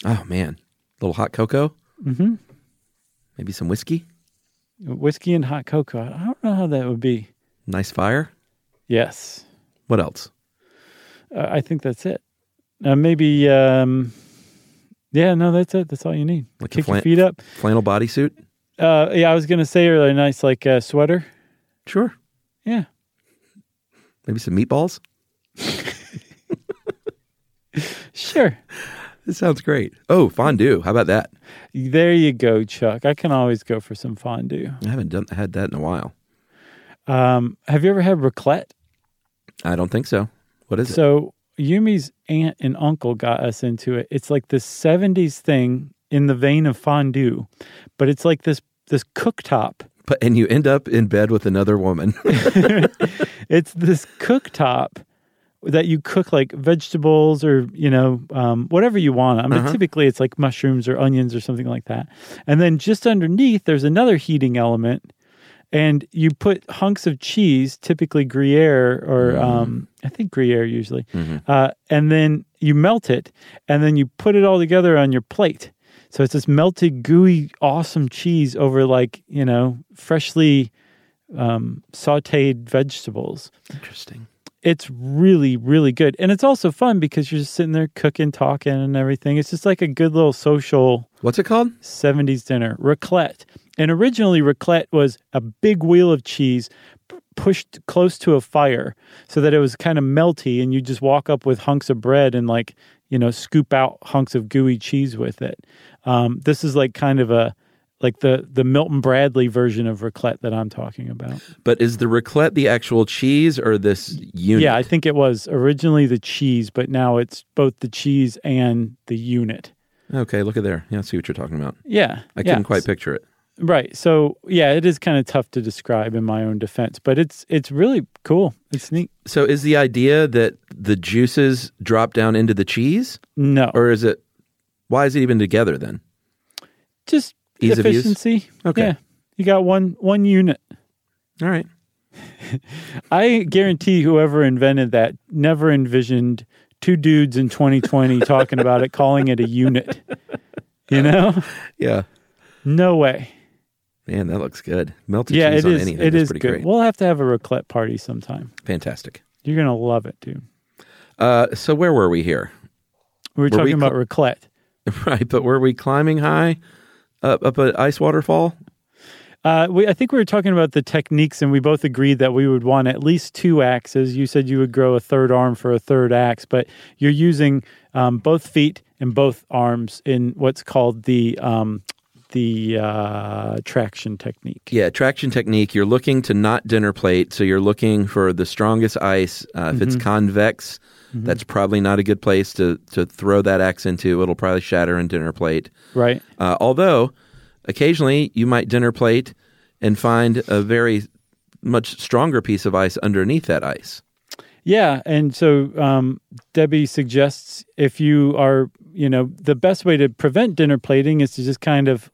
Oh man, a little hot cocoa. Mm-hmm. Maybe some whiskey. Whiskey and hot cocoa. I don't know how that would be. Nice fire. Yes, What else? uh, I think that's it. Uh, maybe. Um, yeah, no, that's it. That's all you need. Like Kick your feet up. Flannel bodysuit. Uh, yeah, I was gonna say a really nice like uh, sweater. Sure. Yeah. Maybe some meatballs. *laughs* Sure. This sounds great. Oh, fondue. How about that? There you go, Chuck. I can always go for some fondue. I haven't done had that in a while. Um, have you ever had raclette? I don't think so. What is it? So Yumi's aunt and uncle got us into it. It's like this '70s thing in the vein of fondue, but it's like this this cooktop. But and you end up in bed with another woman. *laughs* *laughs* It's this cooktop that you cook like vegetables or you know um, whatever you want. I mean, typically it's like mushrooms or onions or something like that. And then just underneath, there's another heating element, and you put hunks of cheese, typically Gruyere or um, I think Gruyere usually, uh, and then you melt it, and then you put it all together on your plate. So it's this melted, gooey, awesome cheese over like you know freshly um, sautéed vegetables Interesting. it's really really good and it's also fun because you're just sitting there cooking talking and everything it's just like a good little social What's it called? 70s dinner raclette and originally raclette was a big wheel of cheese pushed close to a fire so that it was kind of melty and you just walk up with hunks of bread and like you know scoop out hunks of gooey cheese with it um, this is like kind of a like the the milton bradley version of raclette that i'm talking about But is the raclette the actual cheese or this unit? Yeah, I think it was originally the cheese, but now it's both the cheese and the unit. Okay, look at there. Yeah, I see what you're talking about. Yeah. I yeah. couldn't quite picture it. Right. So yeah, it is kind of tough to describe in my own defense, but it's it's really cool. It's neat. So is the idea that the juices drop down into the cheese, No. or is it? Why is it even together then? just Ease efficiency. Okay. Yeah. You got one one unit. All right. *laughs* I guarantee whoever invented that never envisioned two dudes in 2020 talking about it, calling it a unit. You know? *laughs* Yeah. No way. Man, that looks good. Melted Yeah, cheese it on is. anything It is is pretty good. great. We'll have to have a raclette party sometime. Fantastic. You're gonna love it, dude. Uh, so where were we here? We were, Were we talking about raclette. *laughs* Right, but were we climbing high up up an ice waterfall? Uh, we, I think we were talking about the techniques, and we both agreed that we would want at least two axes. You said you would grow a third arm for a third axe, but you're using um, both feet and both arms in what's called the um, the uh, traction technique. Yeah, traction technique. You're looking to not dinner plate, so you're looking for the strongest ice. Uh, if it's convex, that's probably not a good place to to throw that axe into. It'll probably shatter in dinner plate. Right. Uh, although occasionally you might dinner plate and find a very much stronger piece of ice underneath that ice. Yeah, and so um, Debbie suggests if you are, you know, the best way to prevent dinner plating is to just kind of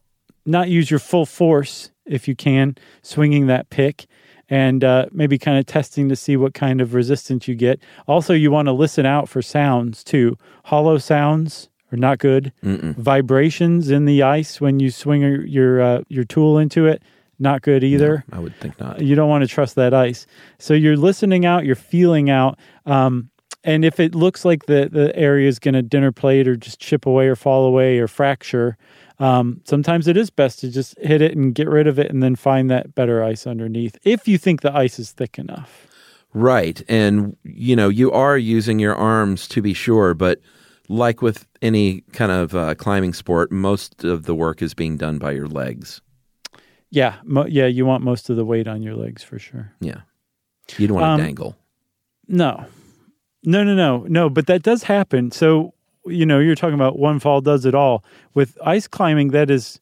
not use your full force if you can, swinging that pick, and uh, maybe kind of testing to see what kind of resistance you get. Also, you want to listen out for sounds too. Hollow sounds are not good. Vibrations in the ice when you swing your your, uh, your tool into it, not good either I would think not. you don't want to trust that ice. So you're listening out, you're feeling out. Um, and if it looks like the, the area is going to dinner plate or just chip away or fall away or fracture, um, sometimes it is best to just hit it and get rid of it and then find that better ice underneath if you think the ice is thick enough. Right. And, you know, you are using your arms to be sure, but like with any kind of uh, climbing sport, most of the work is being done by your legs. Yeah, mo- yeah, you want most of the weight on your legs for sure. Yeah. You don't want to Um, dangle. No, no, no, no, no. But that does happen. So you know, you're talking about one fall does it all. With ice climbing, that is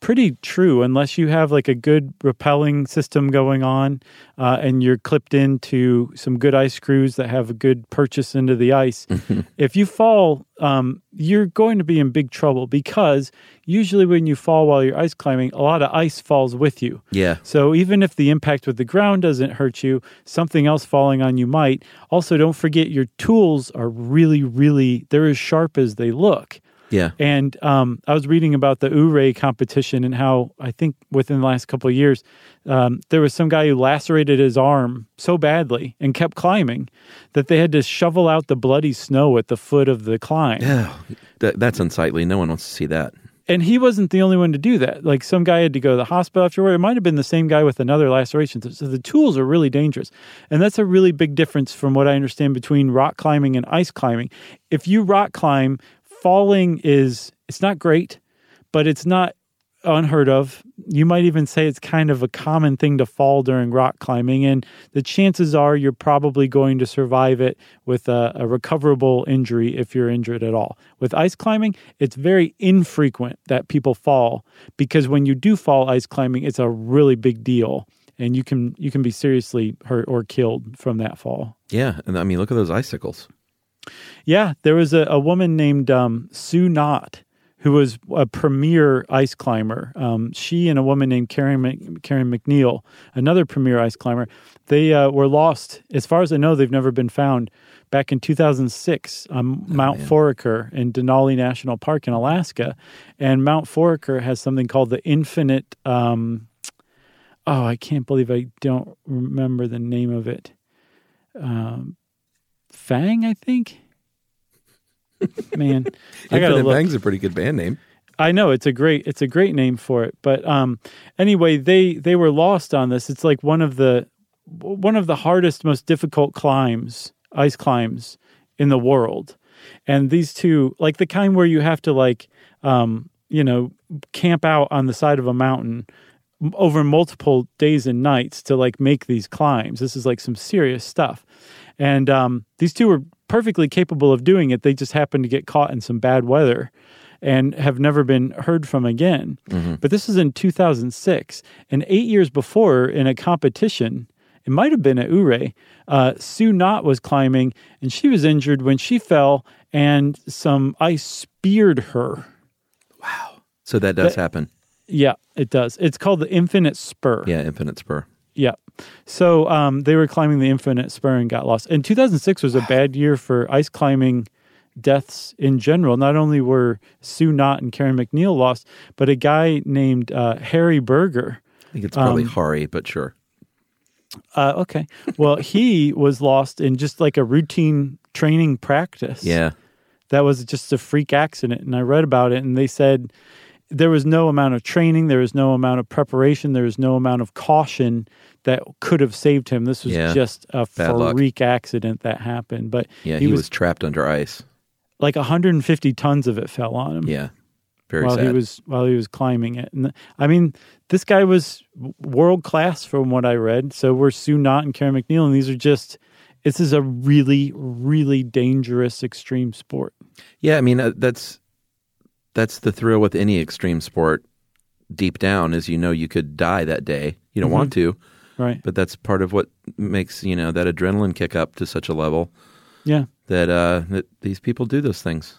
pretty true unless you have like a good rappelling system going on uh, and you're clipped into some good ice screws that have a good purchase into the ice *laughs* if you fall um, you're going to be in big trouble because usually when you fall while you're ice climbing a lot of ice falls with you Yeah. so even if the impact with the ground doesn't hurt you, something else falling on you might. Also, don't forget your tools are really, really they're as sharp as they look. Yeah. And um, I was reading about the Ouray competition and how I think within the last couple of years um, there was some guy who lacerated his arm so badly and kept climbing that they had to shovel out the bloody snow at the foot of the climb. Yeah. That, that's unsightly. No one wants to see that. And he wasn't the only one to do that. Like some guy had to go to the hospital afterward. It might have been the same guy with another laceration. So the tools are really dangerous. And that's a really big difference from what I understand between rock climbing and ice climbing. If you rock climb, falling is it's not great, but it's not unheard of. You might even say it's kind of a common thing to fall during rock climbing, and the chances are you're probably going to survive it with a, a recoverable injury if you're injured at all. With ice climbing, it's very infrequent that people fall because when you do fall ice climbing, it's a really big deal, and you can you can be seriously hurt or killed from that fall. Yeah. And I mean, look at those icicles. Yeah, there was a, a woman named um, Sue Knott who was a premier ice climber. Um, she and a woman named Karen, Mc, Karen McNeill, another premier ice climber, they uh, were lost. As far as I know, they've never been found. Back in 2006 on Mount Foraker in Denali National Park in Alaska. And Mount Foraker has something called the Infinite. Um, oh, I can't believe I don't remember the name of it. Um, Fang, I think. Man, I gotta Infinite look. Bang's a pretty good band name. I know it's a great it's a great name for it, but um, anyway, they they were lost on this. It's like one of the one of the hardest, most difficult climbs, ice climbs in the world, and these two, like the kind where you have to like, um, you know, camp out on the side of a mountain over multiple days and nights to like make these climbs. This is like some serious stuff, and um, these two were perfectly capable of doing it. They just happened to get caught in some bad weather and have never been heard from again. But this is in 2006. And eight years before, in a competition, it might have been at Ouray, uh, Sue Knott was climbing and she was injured when she fell and some ice speared her. Wow. So that does That- happen. Yeah, it does. It's called the Infinite Spur. Yeah. Infinite Spur. Yeah. So um, they were climbing the Infinite Spur and got lost. And 2006 was a bad year for ice climbing deaths in general. Not only were Sue Knott and Karen McNeill lost, but a guy named uh, Harry Berger. I think it's probably Um, Hari, but sure. Uh, okay. Well, he was lost in just like a routine training practice. Yeah. that was just a freak accident. And I read about it, and they said there was no amount of training, there was no amount of preparation, there was no amount of caution that could have saved him. This was Yeah. just a Bad luck. freak accident that happened. But Yeah. He, was, trapped under ice. like 150 tons of it fell on him Yeah. Very while sad. he was while he was climbing it. And I mean, this guy was world class from what I read. So were Sue Knott and Karen McNeill, and these are just. This is a really, really dangerous extreme sport. Yeah, I mean uh, that's that's the thrill with any extreme sport. Deep down, is you know you could die that day. You don't want to, Right. But that's part of what makes you know that adrenaline kick up to such a level Yeah. that uh, that these people do those things.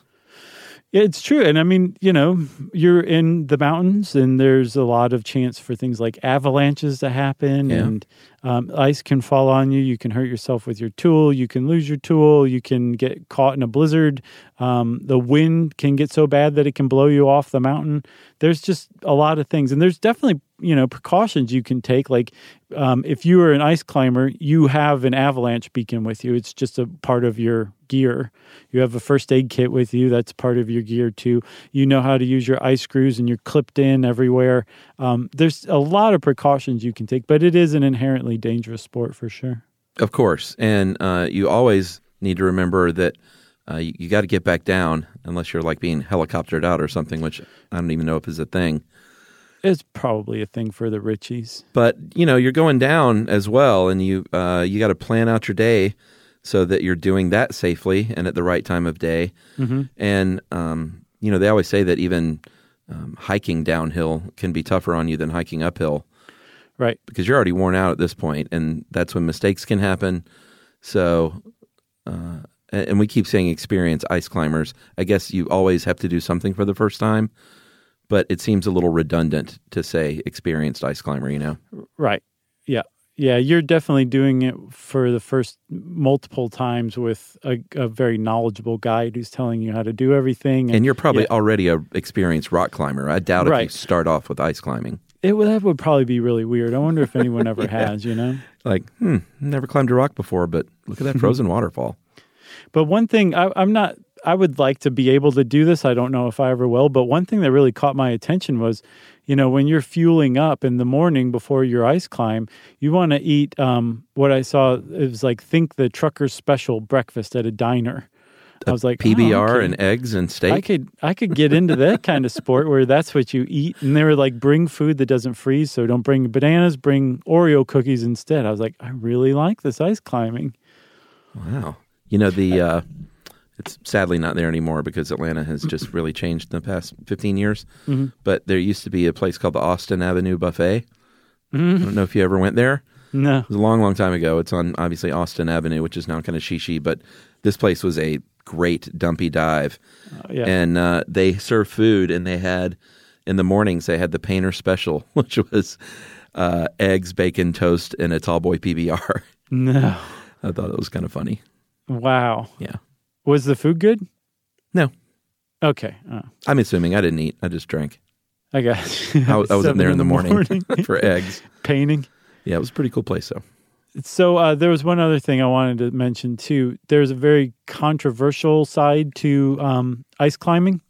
Yeah, It's true. And I mean, you know, you're in the mountains and there's a lot of chance for things like avalanches to happen Yeah. and um, ice can fall on you. You can hurt yourself with your tool. You can lose your tool. You can get caught in a blizzard. Um, the wind can get so bad that it can blow you off the mountain. There's just a lot of things. And there's definitely, you know, precautions you can take. Like um, if you are an ice climber, you have an avalanche beacon with you. It's just a part of your gear. You have a first aid kit with you. That's part of your gear too. You know how to use your ice screws and you're clipped in everywhere. Um, there's a lot of precautions you can take, but it is an inherently dangerous sport for sure. Of course, and uh, you always need to remember that uh, you, you got to get back down unless you're like being helicoptered out or something, which I don't even know if is a thing. It's probably a thing for the Richies. But you know, you're going down as well, and you uh, you got to plan out your day so that you're doing that safely and at the right time of day. Mm-hmm. And um, you know, they always say that even um, hiking downhill can be tougher on you than hiking uphill Right. because you're already worn out at this point, and that's when mistakes can happen. So, uh, and and we keep saying experienced ice climbers. I guess you always have to do something for the first time, but it seems a little redundant to say experienced ice climber. You know, Right. Yeah. Yeah. You're definitely doing it for the first multiple times with a, a very knowledgeable guide who's telling you how to do everything. and you're probably yeah. already a experienced rock climber. I doubt if you start off with ice climbing. It would, that would probably be really weird. I wonder if anyone ever *laughs* has, you know? Like, hmm, never climbed a rock before, but look at that *laughs* frozen waterfall. But one thing I, I'm not, I would like to be able to do this. I don't know if I ever will. But one thing that really caught my attention was, you know, when you're fueling up in the morning before your ice climb, you want to eat um, what I saw. It was like, think the trucker's special breakfast at a diner. I was like, oh, PBR okay. and eggs and steak. I could I could get into that kind of sport where that's what you eat. And they were like, bring food that doesn't freeze. So don't bring bananas, bring Oreo cookies instead. I was like, I really like this ice climbing. Wow. You know, the uh, it's sadly not there anymore because Atlanta has just *clears throat* really changed in the past 15 years. Mm-hmm. But there used to be a place called the Austin Avenue Buffet. I don't know if you ever went there. No. It was a long, long time ago. It's on obviously Austin Avenue, which is now kind of shishi, but this place was a great dumpy dive. Uh, yeah. And uh, they served food, and they had in the mornings they had the painter special, *laughs* which was uh, eggs, bacon, toast, and a tall boy PBR. no. *laughs* I thought it was kind of funny. Wow. Yeah. Was the food good? No, Okay. Oh, I'm assuming I didn't eat. I just drank. I guess. I, was- I was in *laughs* there in the morning, for eggs. Painting. Yeah, it was a pretty cool place though. So uh, there was one other thing I wanted to mention too. There's a very controversial side to um, ice climbing.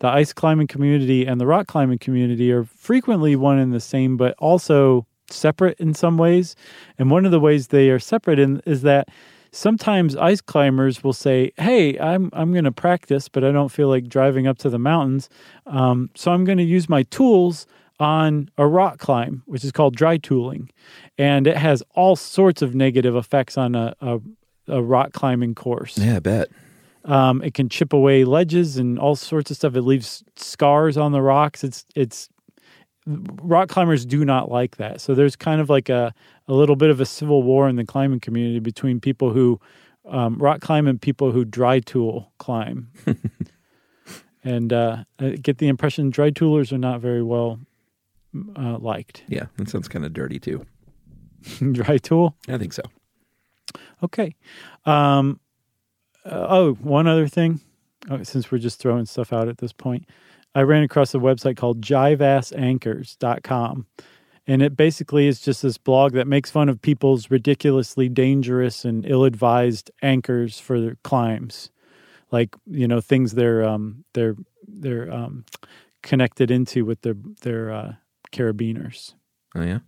The ice climbing community and the rock climbing community are frequently one and the same, but also separate in some ways. And one of the ways they are separate in is that sometimes ice climbers will say, "Hey, I'm I'm going to practice, but I don't feel like driving up to the mountains, um, so I'm going to use my tools." On a rock climb, which is called dry tooling. And it has all sorts of negative effects on a, a, a rock climbing course. Yeah, I bet. Um, it can chip away ledges and all sorts of stuff. It leaves scars on the rocks. It's it's rock climbers do not like that. So there's kind of like a, a little bit of a civil war in the climbing community between people who um, rock climb and people who dry tool climb. *laughs* and uh, I get the impression dry toolers are not very well uh, liked. *laughs* Yeah, that sounds kind of dirty too. dry tool. I think so. Okay. Um, uh, oh, one other thing. Oh, since we're just throwing stuff out at this point, I ran across a website called jiveassanchors.com. And it basically is just this blog that makes fun of people's ridiculously dangerous and ill advised anchors for their climbs. Like, you know, things they're um they're they're um connected into with their their uh carabiners. Oh yeah.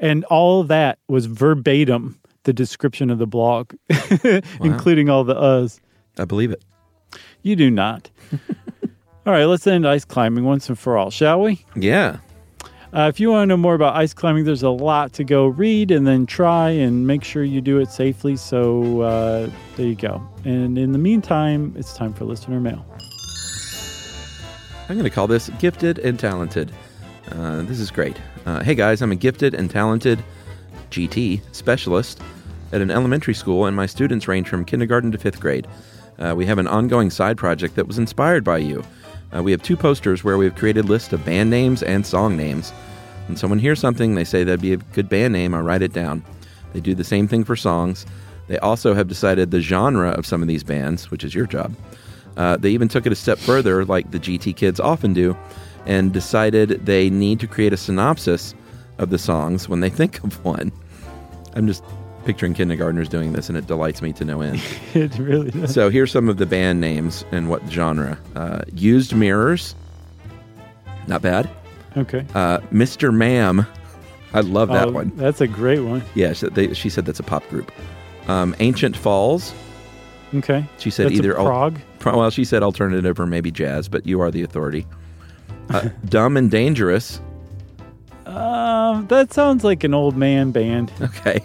And all that was verbatim the description of the blog, *laughs* including all the uhs. I believe it. You do not. *laughs* all right, let's end ice climbing once and for all, shall we? Yeah. Uh, if you want to know more about ice climbing, there's a lot to go read and then try and make sure you do it safely. So uh, there you go. And in the meantime, it's time for listener mail. I'm going to call this gifted and talented. Uh, this is great. Uh, hey guys, I'm a gifted and talented GT, specialist at an elementary school, and my students range from kindergarten to fifth grade. Uh, we have an ongoing side project that was inspired by you. Uh, we have two posters where we've created lists of band names and song names. When someone hears something, they say that'd be a good band name, I write it down. They do the same thing for songs. They also have decided the genre of some of these bands, which is your job. Uh, they even took it a step further, like the GT kids often do, and decided they need to create a synopsis of the songs when they *laughs* think of one. I'm just picturing kindergartners doing this, and it delights me to no end. *laughs* it really does. so here's some of the band names and what genre: uh, Used Mirrors, not bad. Okay. Uh, Mr. Ma'am, I love that Oh, one. That's a great one. Yeah, she, they, she said that's a pop group. Um, Ancient Falls, Okay. she said That's either a al- well, she said alternative or maybe jazz, but you are the authority. Uh, Dumb and Dangerous. Um, that sounds like an old man band. Okay.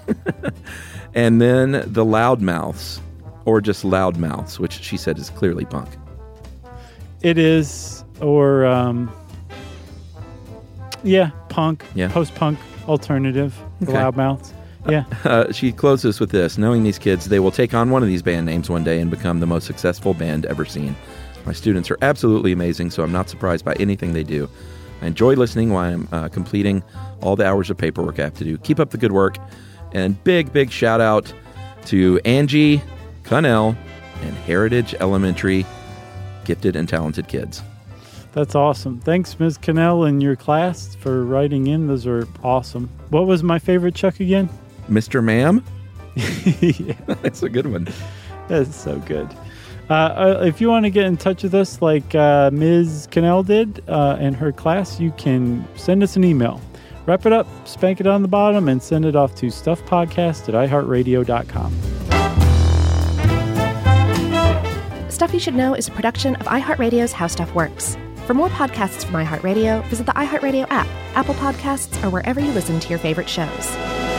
*laughs* and then the Loudmouths, or just Loudmouths, which she said is clearly punk. It is, or um, yeah, punk, Yeah. post-punk, alternative, Okay. loudmouths. Yeah, *laughs* Uh, she closes with this Knowing these kids, they will take on one of these band names one day and become the most successful band ever seen. My students are absolutely amazing, so I'm not surprised by anything they do. I enjoy listening while I'm uh, completing all the hours of paperwork I have to do. Keep up the good work. And big, big shout out to Angie, Connell, and Heritage Elementary gifted and talented kids. that's awesome. Thanks, Ms. Cannell, and your class for writing in. Those are awesome. What was my favorite Chuck again? Mr. Ma'am, *laughs* yeah, *laughs* that's a good one. that's so good. Uh, uh, if you want to get in touch with us like uh, Ms. Cannell did uh, and her class, you can send us an email. Wrap it up, spank it on the bottom, and send it off to stuffpodcast at iheartradio.com. Stuff You Should Know is a production of iHeartRadio's How Stuff Works. For more podcasts from iHeartRadio, visit the iHeartRadio app, Apple Podcasts, or wherever you listen to your favorite shows.